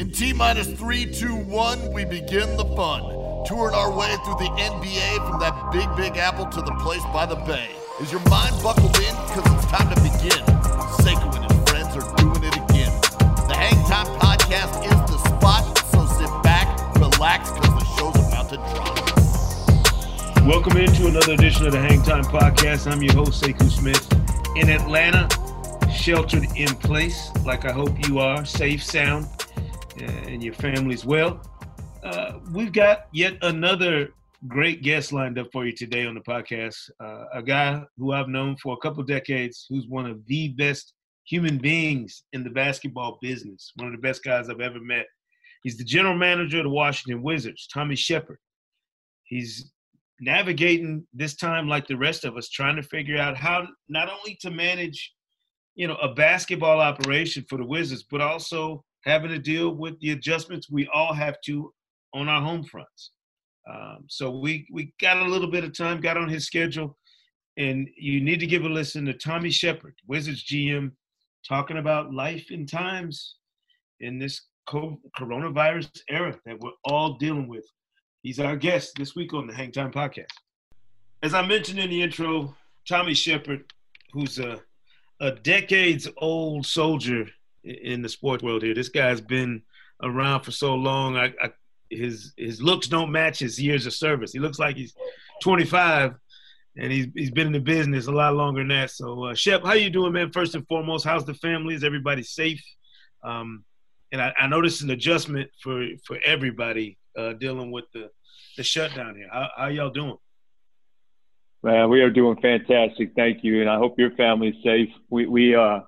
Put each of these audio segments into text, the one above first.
In T minus three, two, one, we begin the fun. Touring our way through the NBA from that big, big apple to the place by the bay. Is your mind buckled in? Because it's time to begin. Sekou and his friends are doing it again. The Hang Time Podcast is the spot, so sit back, relax, because the show's about to drop. Welcome into another edition of the Hang Time Podcast. I'm your host, Sekou Smith, in Atlanta, sheltered in place, like I hope you are, safe, sound, and your families well. Uh, we've got yet another great guest lined up for you today on the podcast. Uh, a guy who I've known for a couple decades, who's one of the best human beings in the basketball business, one of the best guys I've ever met. He's the general manager of the Washington Wizards, Tommy Sheppard. He's navigating this time like the rest of us, trying to figure out how not only to manage, you know, a basketball operation for the Wizards, but also having to deal with the adjustments we all have to on our home fronts. Um, so we we got a little bit of time, got on his schedule, and you need to give a listen to Tommy Sheppard, Wizards GM, talking about life and times in this coronavirus era that we're all dealing with. He's our guest this week on the Hang Time Podcast. As I mentioned in the intro, Tommy Sheppard, who's a a decades old soldier in the sports world here. This guy's been around for so long. I, I his his looks don't match his years of service. He looks like he's 25, and he's he's been in the business a lot longer than that. So, uh, Shep, how you doing, man? First and foremost, how's the family? Is everybody safe? Um, and I, I noticed an adjustment for for everybody uh, dealing with the the shutdown here. How, how y'all doing? Man, we are doing fantastic. Thank you, and I hope your family's safe. We we uh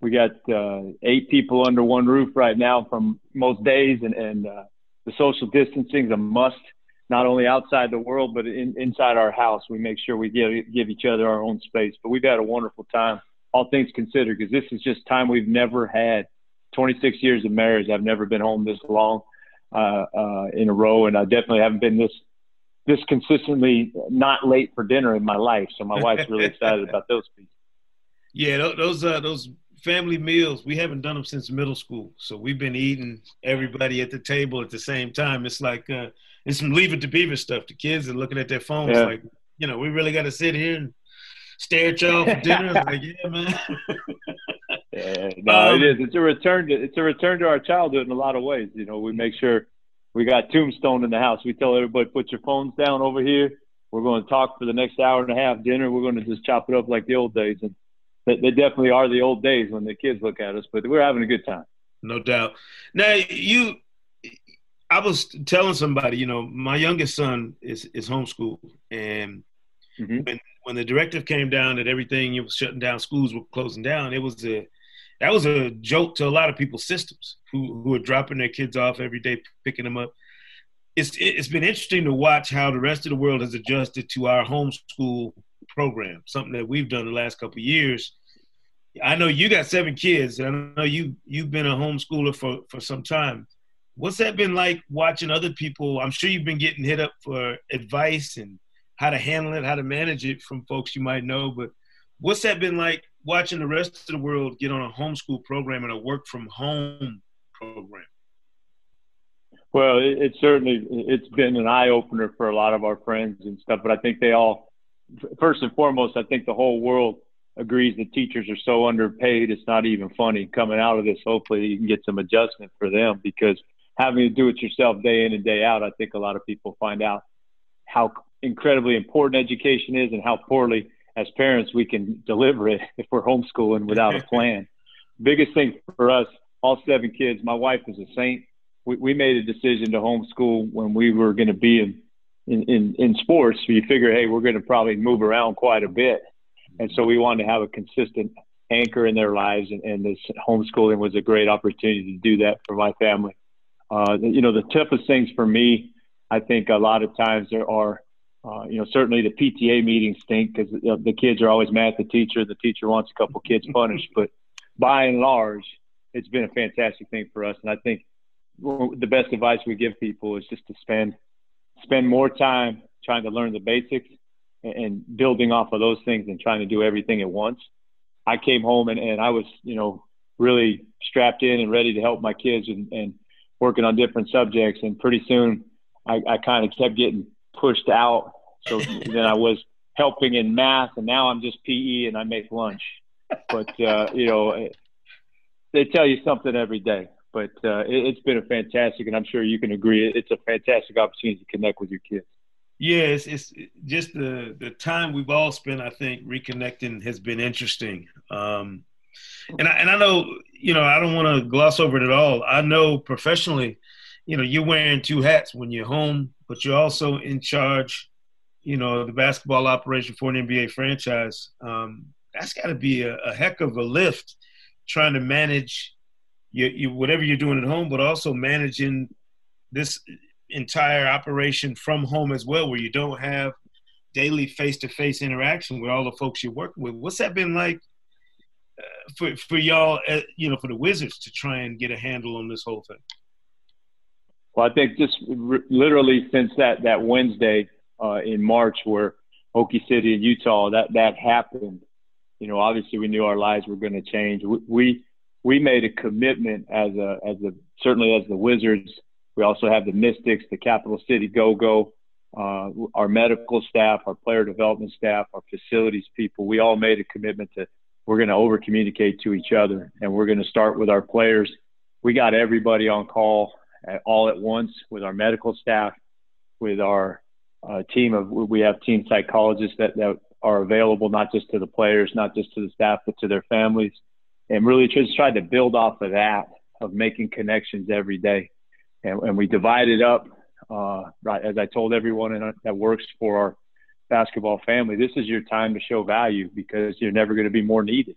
we got uh, eight people under one roof right now from most days, and and uh, the social distancing is a must, not only outside the world but in, inside our house. We make sure we give give each other our own space. But we've had a wonderful time, all things considered, because this is just time we've never had. 26 years of marriage, I've never been home this long uh, uh, in a row, and I definitely haven't been this this consistently not late for dinner in my life. So my wife's really excited about those pieces. Yeah, those uh, those family meals we haven't done them since middle school. So we've been eating everybody at the table at the same time. It's like uh it's some leave it to beaver stuff. The kids are looking at their phones yeah. like you know we really got to sit here and stare at y'all for dinner. Like yeah man. Yeah, no um, it is. It's a return to it's a return to our childhood in a lot of ways. You know we make sure we got tombstone in the house. We tell everybody put your phones down over here. We're going to talk for the next hour and a half dinner. We're going to just chop it up like the old days. And they, they definitely are the old days when the kids look at us, but we're having a good time. No doubt. Now you, I was telling somebody, you know, my youngest son is is homeschooled, and mm-hmm. when when the directive came down that everything was shutting down, schools were closing down, it was a that was a joke to a lot of people's systems who who are dropping their kids off every day, picking them up. It's it's been interesting to watch how the rest of the world has adjusted to our homeschool program, something that we've done the last couple years. I know you got seven kids, and I know you you've been a homeschooler for for some time. What's that been like watching other people? I'm sure you've been getting hit up for advice and how to handle it, how to manage it from folks you might know. But what's that been like watching the rest of the world get on a homeschool program and a work from home program? Well, it, it certainly it's been an eye opener for a lot of our friends and stuff. But I think they all first and foremost, I think the whole world agrees that teachers are so underpaid. It's not even funny. Coming out of this, hopefully you can get some adjustment for them because having to do it yourself day in and day out, I think a lot of people find out how incredibly important education is and how poorly as parents we can deliver it if we're homeschooling without a plan. Biggest thing for us, all seven kids, my wife is a saint. We, we made a decision to homeschool when we were going to be in in, in, in sports, you figure, hey, we're going to probably move around quite a bit. And so we wanted to have a consistent anchor in their lives. And, and this homeschooling was a great opportunity to do that for my family. Uh, you know, the toughest things for me, I think a lot of times there are, uh, you know, certainly the PTA meetings stink because the kids are always mad at the teacher. The teacher wants a couple kids punished. but by and large, it's been a fantastic thing for us. And I think the best advice we give people is just to spend – spend more time trying to learn the basics and building off of those things and trying to do everything at once. I came home and, and I was, you know, really strapped in and ready to help my kids and, and working on different subjects, and pretty soon I, I kind of kept getting pushed out. So then I was helping in math, and now I'm just PE and I make lunch. But uh, you know, they tell you something every day. But uh, it, has been a fantastic, and I'm sure you can agree, it's a fantastic opportunity to connect with your kids. Yeah, it's, it's just the the time we've all spent. I think reconnecting has been interesting. Um, and I, and I know you know I don't want to gloss over it at all. I know professionally, you know, you're wearing two hats when you're home, but you're also in charge. You know, the basketball operation for an NBA franchise. Um, that's got to be a, a, heck of a lift, trying to manage you, you whatever you're doing at home, but also managing this entire operation from home as well, where you don't have daily face-to-face interaction with all the folks you're working with. What's that been like uh, for for y'all? Uh, you know, for the Wizards to try and get a handle on this whole thing. Well, I think just r- literally since that that Wednesday uh, in March, where Okie City in Utah that that happened, you know, obviously we knew our lives were going to change. We, we we made a commitment as a as a certainly as the Wizards we also have the Mystics, the Capital City Go Go, uh, our medical staff, our player development staff, our facilities people. We all made a commitment to we're going to over communicate to each other, and we're going to start with our players. We got everybody on call at, all at once with our medical staff, with our uh, team of we have team psychologists that, that are available not just to the players, not just to the staff, but to their families, and really just tried to build off of that of making connections every day and, and we divided up. Uh, right as I told everyone in, that works for our basketball family, this is your time to show value because you're never going to be more needed.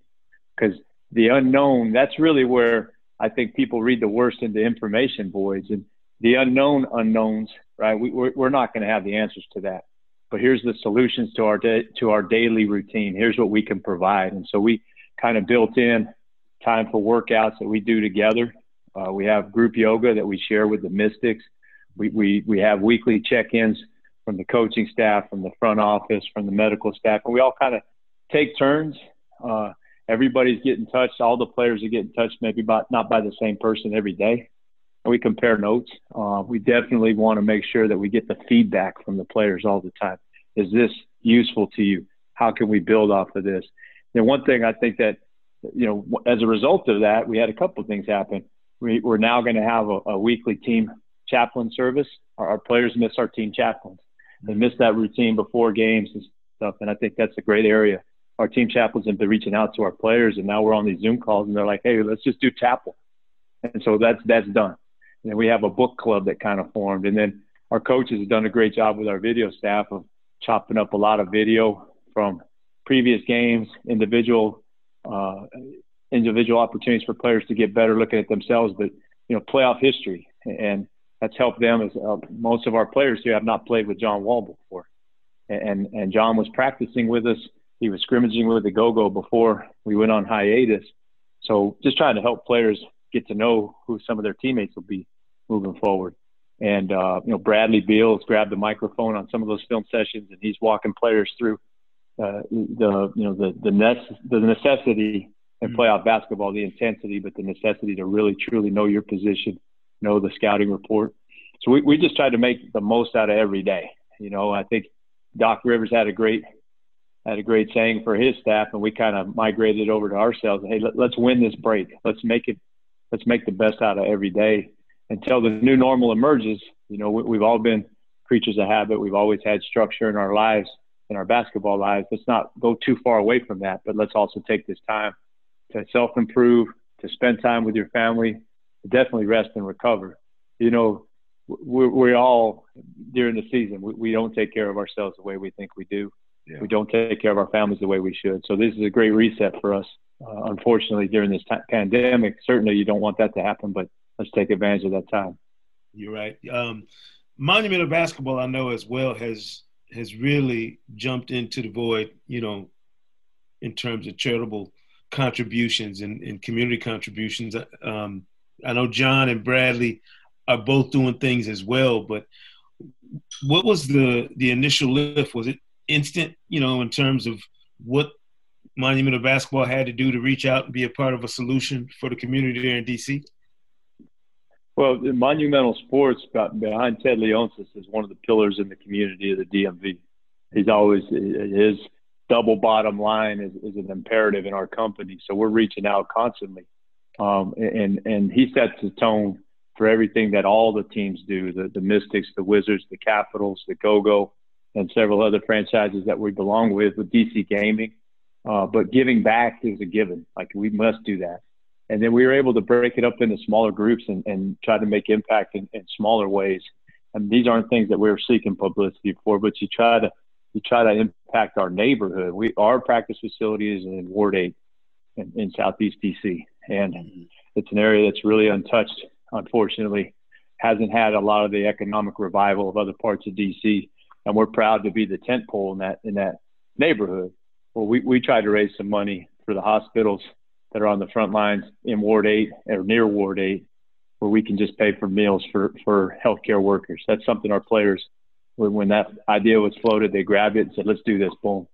Because the unknown, that's really where I think people read the worst into information voids and the unknown unknowns. Right, we, we're, we're not going to have the answers to that. But here's the solutions to our da- to our daily routine. Here's what we can provide, and so we kind of built in time for workouts that we do together uh, we have group yoga that we share with the Mystics. We, we, we have weekly check ins from the coaching staff, from the front office, from the medical staff, and we all kind of take turns. Uh, everybody's getting touched. All the players are getting touched, maybe by, not by the same person every day. And we compare notes. Uh, we definitely want to make sure that we get the feedback from the players all the time. Is this useful to you? How can we build off of this? And one thing I think that, you know, as a result of that, we had a couple of things happen we, are now going to have a, a, weekly team chaplain service. Our, our, players miss our team chaplains. They miss that routine before games and stuff. And I think that's a great area. Our team chaplains have been reaching out to our players, and now we're on these Zoom calls, and they're like, "Hey, let's just do chapel." And so that's that's done. And we have a book club that kind of formed, and then our coaches have done a great job with our video staff of chopping up a lot of video from previous games, individual uh, individual opportunities for players to get better looking at themselves, but you know, playoff history, and that's helped them. As uh, most of our players here have not played with John Wall before, and and John was practicing with us. He was scrimmaging with the Go-Go before we went on hiatus. So just trying to help players get to know who some of their teammates will be moving forward. And uh, you know, Bradley Beal's grabbed the microphone on some of those film sessions, and he's walking players through uh, the you know the the, nece- the necessity in mm-hmm. playoff basketball, the intensity, but the necessity to really truly know your position, know the scouting report. So we, we just try to make the most out of every day. You know, I think Doc Rivers had a great had a great saying for his staff, and we kind of migrated over to ourselves. Hey, let, let's win this break. Let's make it. Let's make the best out of every day until the new normal emerges. You know, we, we've all been creatures of habit. We've always had structure in our lives, in our basketball lives. Let's not go too far away from that, but let's also take this time to self improve, to spend time with your family, definitely rest and recover. You know, we we all during the season we, we don't take care of ourselves the way we think we do. Yeah. We don't take care of our families the way we should. So this is a great reset for us. Uh, unfortunately, during this pandemic, certainly you don't want that to happen, but let's take advantage of that time. You're right. Um, Monumental Basketball, I know as well, has has really jumped into the void. You know, in terms of charitable contributions and, and community contributions. Um, I know John and Bradley are both doing things as well, but what was the the initial lift? Was it instant, you know, in terms of what Monumental Basketball had to do to reach out and be a part of a solution for the community there in DC? Well, Monumental Sports behind Ted Leonsis is one of the pillars in the community of the DMV. He's always his double bottom line is, is an imperative in our company. So we're reaching out constantly, um, and and he sets the tone for everything that all the teams do: the the Mystics, the Wizards, the Capitals, the Go Go, and several other franchises that we belong with with DC Gaming. Uh, but giving back is a given. Like we must do that and then we were able to break it up into smaller groups and, and try to make impact in, in smaller ways. And these aren't things that we were seeking publicity for, but you try to you try to impact our neighborhood. We our practice facility is in Ward Eight in, in Southeast DC, and mm-hmm. it's an area that's really untouched. Unfortunately, hasn't had a lot of the economic revival of other parts of DC, and we're proud to be the tent pole in that in that neighborhood. Well, we we try to raise some money for the hospitals that are on the front lines in Ward 8 or near Ward 8, where we can just pay for meals for, for healthcare workers. That's something our players, when, when that idea was floated, they grabbed it and said, let's do this, boom.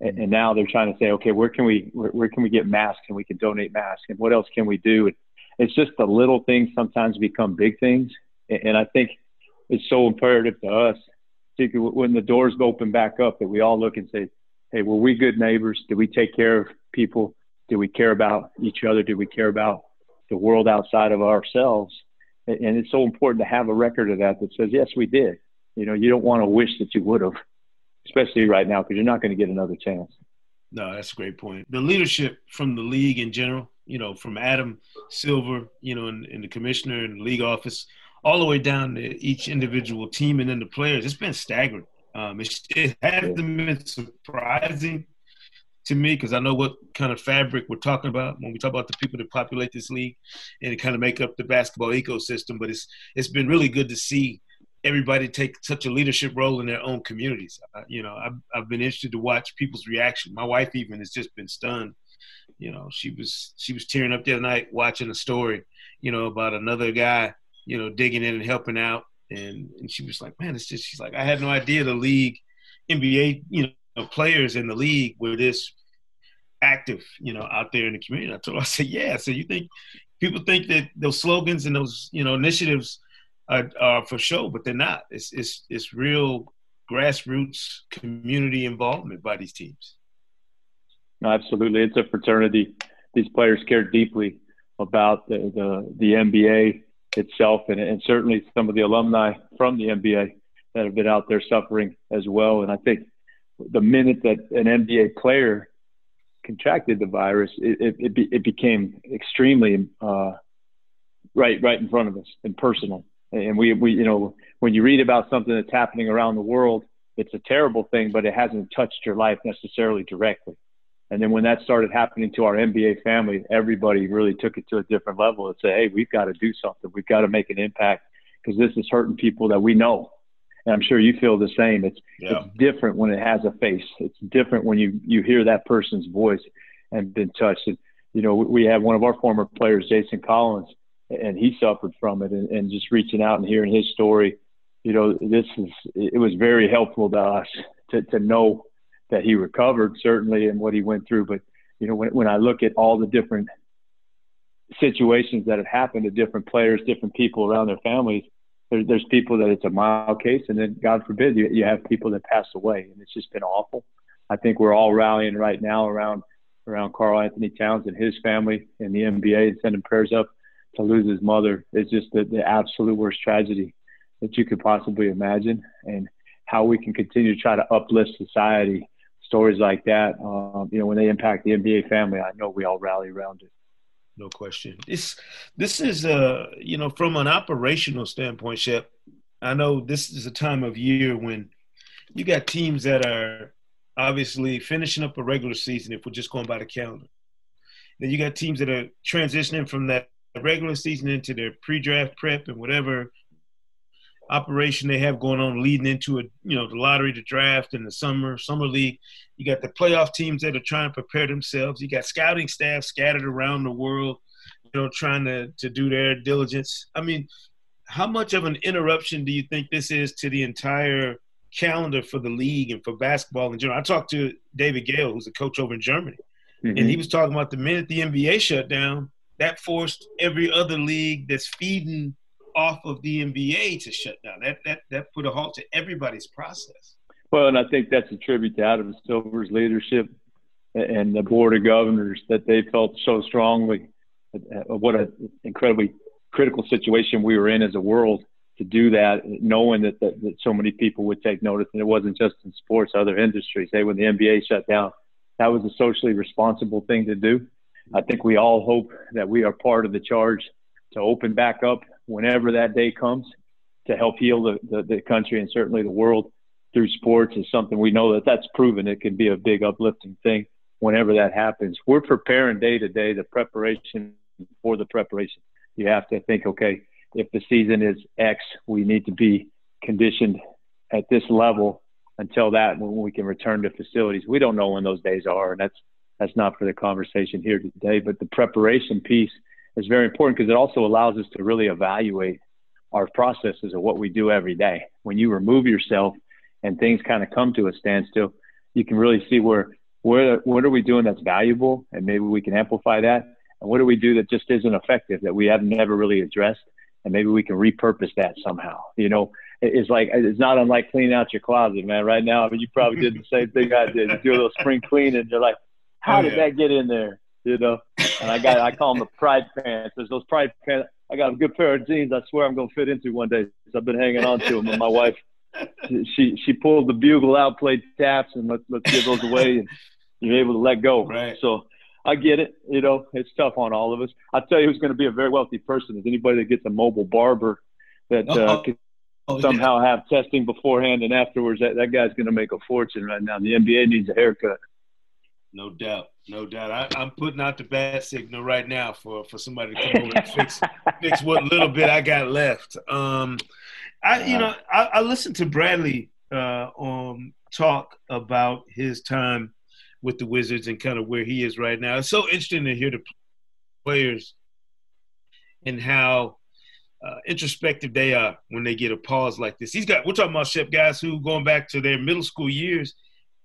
And, and now they're trying to say, okay, where can we, where, where can we get masks and we can donate masks and what else can we do? It's just the little things sometimes become big things. And, and I think it's so imperative to us, particularly when the doors open back up, that we all look and say, hey, were we good neighbors? Did we take care of people? Do we care about each other? Do we care about the world outside of ourselves? And it's so important to have a record of that that says, yes, we did. You know, you don't want to wish that you would have, especially right now, because you're not going to get another chance. No, that's a great point. The leadership from the league in general, you know, from Adam Silver, you know, and, the commissioner and the league office, all the way down to each individual team and then the players, it's been staggering. Um, it, it hasn't been surprising to me because I know what kind of fabric we're talking about when we talk about the people that populate this league and kind of make up the basketball ecosystem. But it's it's been really good to see everybody take such a leadership role in their own communities. Uh, you know, I've I've been interested to watch people's reaction. My wife even has just been stunned. You know, she was she was tearing up the other night watching a story, you know, about another guy, you know, digging in and helping out, and and she was like, man, it's just she's like, I had no idea the league, NBA, you know know, players in the league were this active, you know, out there in the community. I told I said, yeah. So you think people think that those slogans and those, you know, initiatives are, are for show, but they're not. It's it's it's real grassroots community involvement by these teams. No, absolutely. It's a fraternity. These players care deeply about the the, the NBA itself and, and certainly some of the alumni from the NBA that have been out there suffering as well. And I think the minute that an NBA player contracted the virus, it it, it, be, it became extremely uh, right right in front of us and personal. And we we you know when you read about something that's happening around the world, it's a terrible thing, but it hasn't touched your life necessarily directly. And then when that started happening to our NBA family, everybody really took it to a different level and said, "Hey, we've got to do something. We've got to make an impact because this is hurting people that we know." And I'm sure you feel the same. It's yeah. it's different when it has a face. It's different when you you hear that person's voice and been touched. And, you know, we have one of our former players, Jason Collins, and he suffered from it. And, and just reaching out and hearing his story, you know, this is it was very helpful to us to to know that he recovered certainly and what he went through. But you know, when when I look at all the different situations that have happened to different players, different people around their families there, there's people that it's a mild case, and then God forbid you, you have people that pass away, and it's just been awful. I think we're all rallying right now around around Karl-Anthony Towns and his family and the NBA and sending prayers up to lose his mother is just the, the absolute worst tragedy that you could possibly imagine, and how we can continue to try to uplift society. Stories like that, um, you know, when they impact the NBA family, I know we all rally around it no question. This this is uh you know from an operational standpoint, Shep. I know this is a time of year when you got teams that are obviously finishing up a regular season. If we're just going by the calendar, then you got teams that are transitioning from that regular season into their pre-draft prep and whatever operation they have going on leading into a you know the lottery, the draft, and the summer summer league. You got the playoff teams that are trying to prepare themselves. You got scouting staff scattered around the world, you know, trying to to do their diligence. I mean, how much of an interruption do you think this is to the entire calendar for the league and for basketball in general? I talked to David Gale, who's a coach over in Germany, mm-hmm. and he was talking about the minute the NBA shut down, that forced every other league that's feeding off of the NBA to shut down. That that that put a halt to everybody's process. Well, and I think that's a tribute to Adam Silver's leadership and the board of governors that they felt so strongly what an incredibly critical situation we were in as a world to do that, knowing that, that, that so many people would take notice. And it wasn't just in sports, other industries. Hey, when the NBA shut down, that was a socially responsible thing to do. I think we all hope that we are part of the charge to open back up whenever that day comes to help heal the, the, the country and certainly the world through sports is something we know that that's proven it can be a big uplifting thing whenever that happens. We're preparing day to day the preparation for the preparation. You have to think, okay, if the season is X, we need to be conditioned at this level until that when we can return to facilities. We don't know when those days are, and that's that's not for the conversation here today. But the preparation piece is very important because it also allows us to really evaluate our processes of what we do every day. When you remove yourself and things kind of come to a standstill, you can really see where where what are we doing that's valuable, and maybe we can amplify that. And what do we do that just isn't effective that we have never really addressed, and maybe we can repurpose that somehow. You know, it's like it's not unlike cleaning out your closet, man. Right now, I mean, you probably did the same thing I did. You do a little spring clean, and you're like, how oh, did yeah. that get in there? You know, and I got I call them the pride pants. There's those pride pants. I got a good pair of jeans. I swear I'm gonna fit into one day. I've been hanging on to them. And my wife, she she pulled the bugle out, played taps, and let's let's give those away, and you're able to let go. Right. So I get it. You know, it's tough on all of us. I'll tell you who's going to be a very wealthy person is anybody that gets a mobile barber that uh, oh, can oh, somehow yeah. have testing beforehand and afterwards. That, that guy's going to make a fortune right now. The NBA needs a haircut. No doubt, no doubt. I, am putting out the bad signal right now for, for somebody to come over and fix fix what little bit I got left. Um, I you know I, I listened to Bradley uh, um, talk about his time with the Wizards and kind of where he is right now. It's so interesting to hear the players and how uh, introspective they are when they get a pause like this. He's got we're talking about Shep guys who going back to their middle school years,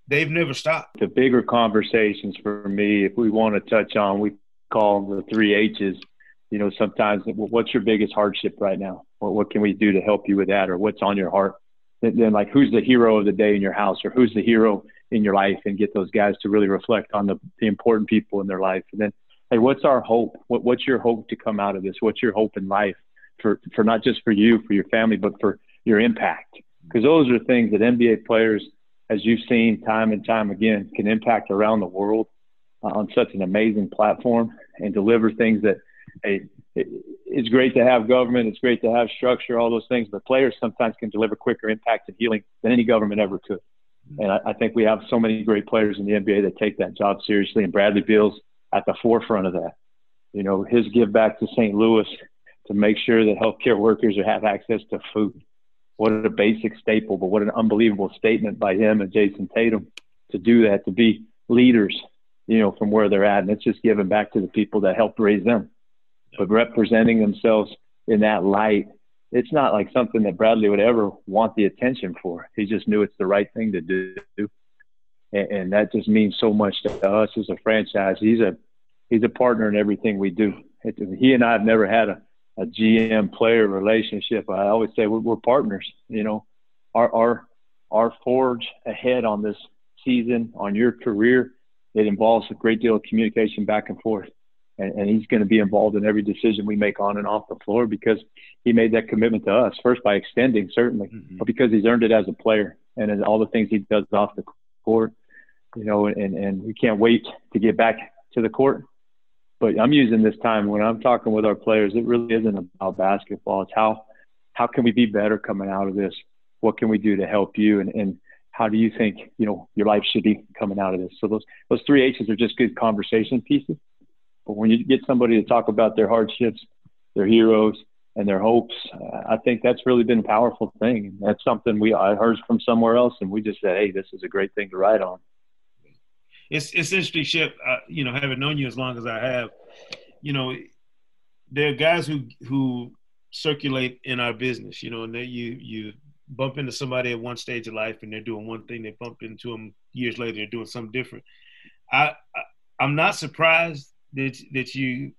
they've never stopped. The bigger conversations for me, if we want to touch on, we call them the three H's. You know, sometimes what's your biggest hardship right now? What, what can we do to help you with that, or what's on your heart? Then, then like, who's the hero of the day in your house, or who's the hero in your life and get those guys to really reflect on the, the important people in their life. And then, hey, what's our hope? What, what's your hope to come out of this? What's your hope in life for, for not just for you, for your family, but for your impact? Because those are things that NBA players, as you've seen time and time again, can impact around the world uh, on such an amazing platform and deliver things that, it, it's great to have government, it's great to have structure, all those things, but players sometimes can deliver quicker impact and healing than any government ever could. And I, I think we have so many great players in the NBA that take that job seriously. And Bradley Beal's at the forefront of that. You know, his give back to St. Louis to make sure that healthcare workers have access to food. What a basic staple, but what an unbelievable statement by him and Jayson Tatum to do that, to be leaders, you know, from where they're at. And it's just giving back to the people that helped raise them. But representing themselves in that light it's not like something that Bradley would ever want the attention for. He just knew it's the right thing to do, and, and that just means so much to us as a franchise. He's a he's a partner in everything we do. It, he and I have never had a, a GM player relationship. I always say we're, we're partners. You know, our our our forge ahead on this season, on your career, it involves a great deal of communication back and forth and, and he's going to be involved in every decision we make on and off the floor because he made that commitment to us first by extending certainly, mm-hmm. but because he's earned it as a player and all the things he does off the court, you know, and and we can't wait to get back to the court. But I'm using this time when I'm talking with our players. It really isn't about basketball. It's how how can we be better coming out of this? What can we do to help you? And and how do you think you know your life should be coming out of this? So those those three H's are just good conversation pieces. But when you get somebody to talk about their hardships, their heroes, and their hopes, I think that's really been a powerful thing. That's something we I heard from somewhere else, and we just said, "Hey, this is a great thing to write on." It's it's interesting, Shep. Uh, you know, having known you as long as I have, you know, there are guys who who circulate in our business. You know, and they, you you bump into somebody at one stage of life, and they're doing one thing. They bump into them years later, they're doing something different. I, I I'm not surprised that that you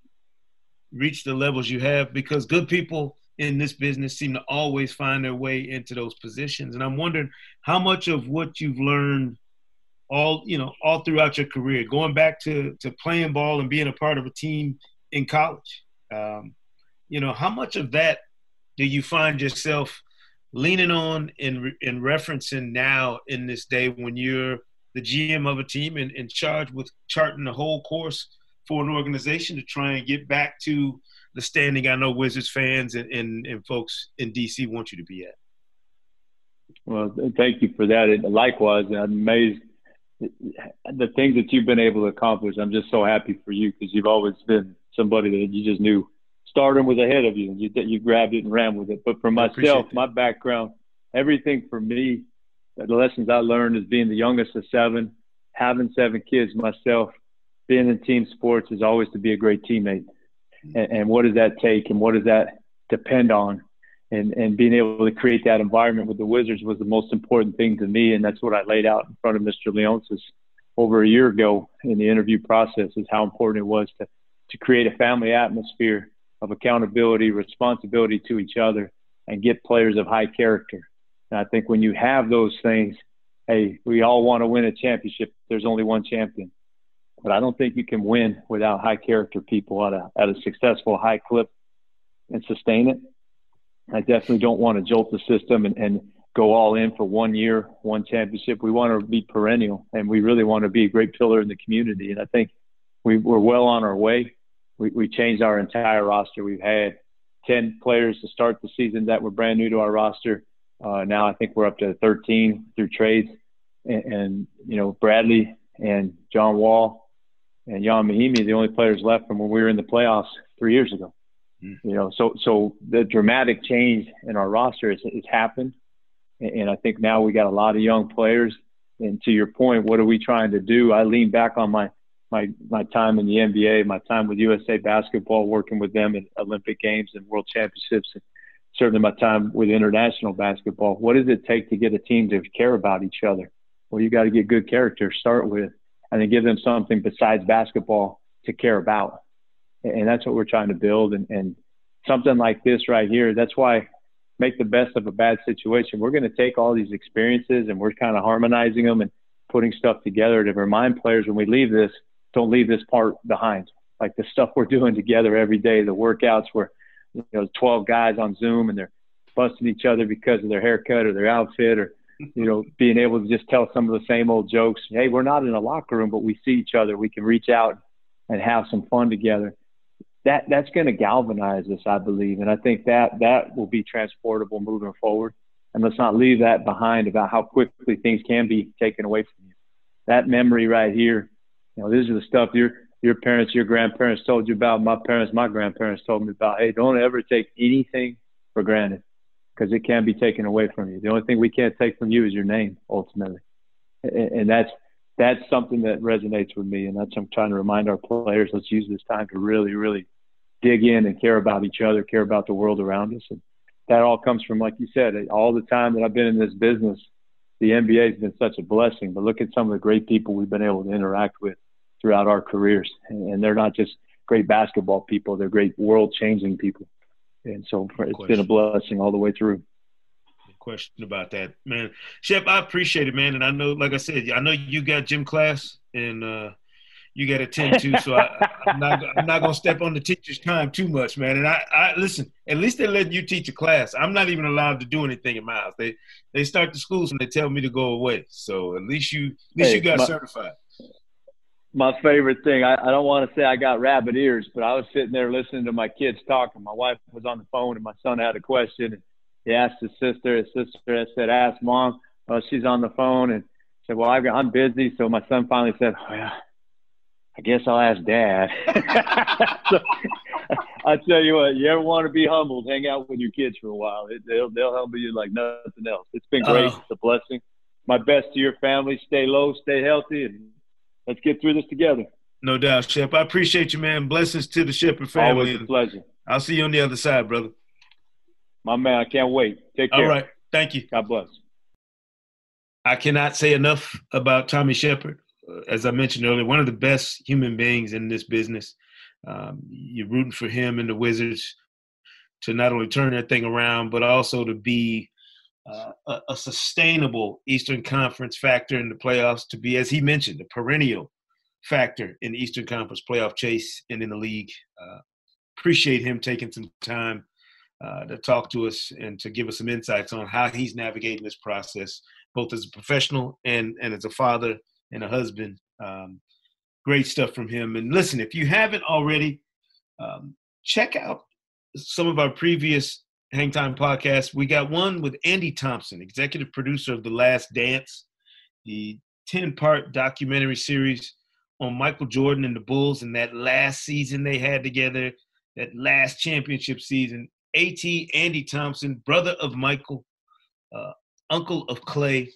reach the levels you have because good people in this business seem to always find their way into those positions. And I'm wondering how much of what you've learned all you know all throughout your career, going back to to playing ball and being a part of a team in college. Um, you know, how much of that do you find yourself leaning on and, and referencing now in this day when you're the GM of a team and in charge with charting the whole course for an organization to try and get back to the standing I know Wizards fans and, and, and folks in DC want you to be at. Well, thank you for that. And likewise, I'm amazed the things that you've been able to accomplish. I'm just so happy for you because you've always been somebody that you just knew stardom was ahead of you and you, you grabbed it and ran with it. But for myself, my background, everything for me, the lessons I learned is being the youngest of seven, having seven kids myself, being in team sports is always to be a great teammate. And, and what does that take and what does that depend on? And, and being able to create that environment with the Wizards was the most important thing to me. And that's what I laid out in front of Mr. Leonsis over a year ago in the interview process is how important it was to, to create a family atmosphere of accountability, responsibility to each other, and get players of high character. And I think when you have those things, hey, we all want to win a championship. There's only one champion. But I don't think you can win without high character people at a, at a successful high clip and sustain it. I definitely don't want to jolt the system and, and go all in for one year, one championship. We want to be perennial and we really want to be a great pillar in the community. And I think we, we're well on our way we, we changed our entire roster. We've had 10 players to start the season that were brand new to our roster. Uh, now I think we're up to 13 through trades. And, and, you know, Bradley and John Wall and Ian Mahinmi, the only players left from when we were in the playoffs three years ago. You know, so so the dramatic change in our roster has, has happened, and, and I think now we got a lot of young players. And to your point, what are we trying to do? I lean back on my my my time in the NBA, my time with USA Basketball, working with them in Olympic Games and World Championships, and certainly my time with international basketball. What does it take to get a team to care about each other? Well, you got to get good character, start with, and then give them something besides basketball to care about, and that's what we're trying to build. And, and something like this right here, that's why make the best of a bad situation. We're going to take all these experiences and we're kind of harmonizing them and putting stuff together to remind players when we leave this don't leave this part behind. Like the stuff we're doing together every day, the workouts where you know 12 guys on Zoom and they're busting each other because of their haircut or their outfit or you know being able to just tell some of the same old jokes. Hey, we're not in a locker room, but we see each other. We can reach out and have some fun together. That that's going to galvanize us, I believe, and I think that that will be transportable moving forward. And let's not leave that behind about how quickly things can be taken away from you. That memory right here you know, this is the stuff your your parents, your grandparents told you about. My parents, my grandparents told me about. Hey, don't ever take anything for granted because it can be taken away from you. The only thing we can't take from you is your name, ultimately, and, and that's that's something that resonates with me, and that's I'm trying to remind our players. Let's use this time to really, really dig in and care about each other, care about the world around us, and that all comes from, like you said, all the time that I've been in this business. The NBA has been such a blessing, but look at some of the great people we've been able to interact with throughout our careers. And they're not just great basketball people, they're great world changing people. And so it's been a blessing all the way through. Question about that, man. Shep, I appreciate it, man. And I know, like I said, I know you got gym class and uh, you got to attend to. So I, am not, I'm not gonna step on the teacher's time too much, man. And I, I listen. At least they let you teach a class. I'm not even allowed to do anything in my house. They, they start the schools and they tell me to go away. So at least you, at least hey, you got my, certified my favorite thing. I, I don't want to say I got rabbit ears, but I was sitting there listening to my kids talking. my wife was on the phone, and my son had a question. And he asked his sister. His sister said, "Ask mom." Well, she's on the phone, and said, "Well, I've got, I'm busy." So my son finally said, "Oh yeah, I guess I'll ask dad." so, I tell you what, you ever want to be humbled, hang out with your kids for a while. It, they'll they'll humble you like nothing else. It's been great. Uh, it's a blessing. My best to your family. Stay low, stay healthy, and let's get through this together. No doubt, Shep. I appreciate you, man. Blessings to the Sheppard family. Always a pleasure. I'll see you on the other side, brother. My man, I can't wait. Take care. All right. Thank you. God bless. I cannot say enough about Tommy Sheppard. Uh, as I mentioned earlier, one of the best human beings in this business. Um, you're rooting for him and the Wizards to not only turn that thing around, but also to be uh, a, a, sustainable Eastern Conference factor in the playoffs, to be, as he mentioned, a perennial factor in the Eastern Conference playoff chase and in the league. Uh, appreciate him taking some time uh, to talk to us and to give us some insights on how he's navigating this process, both as a professional and, and as a father and a husband. Um, great stuff from him. And listen, if you haven't already, um, check out some of our previous Hang Time podcasts. We got one with Andy Thompson, executive producer of The Last Dance, the 10 part documentary series on Michael Jordan and the Bulls and that last season they had together, that last championship season. AT, Andy Thompson, brother of Mychal, uh, uncle of Klay,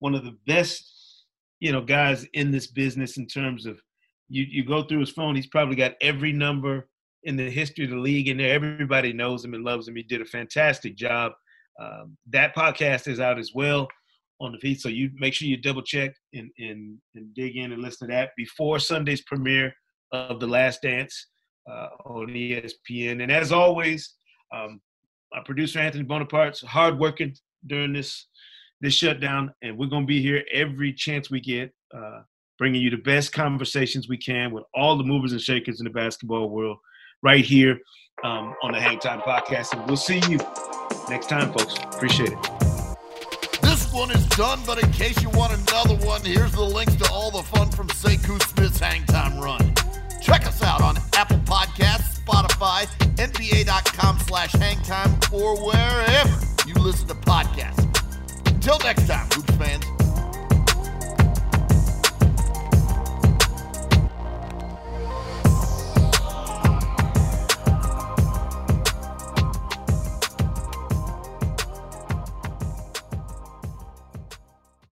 one of the best, you know, guys in this business in terms of you, you go through his phone, he's probably got every number in the history of the league in there. Everybody knows him and loves him. He did a fantastic job. Um, that podcast is out as well on the feed. So you make sure you double check and, and, and dig in and listen to that before Sunday's premiere of The Last Dance uh, on ESPN. And as always, um, producer Anthony Bonaparte's hard working during this this shutdown, and we're gonna be here every chance we get, uh, bringing you the best conversations we can with all the movers and shakers in the basketball world, right here um, on the Hang Time Podcast. And we'll see you next time, folks. Appreciate it This one is done, but in case you want another one, here's the links to all the fun from Sekou Smith's Hangtime Run. Check us out on Apple Podcasts, Spotify, NBA.com slash hangtime, or wherever you listen to podcasts. Until next time, Hoops fans.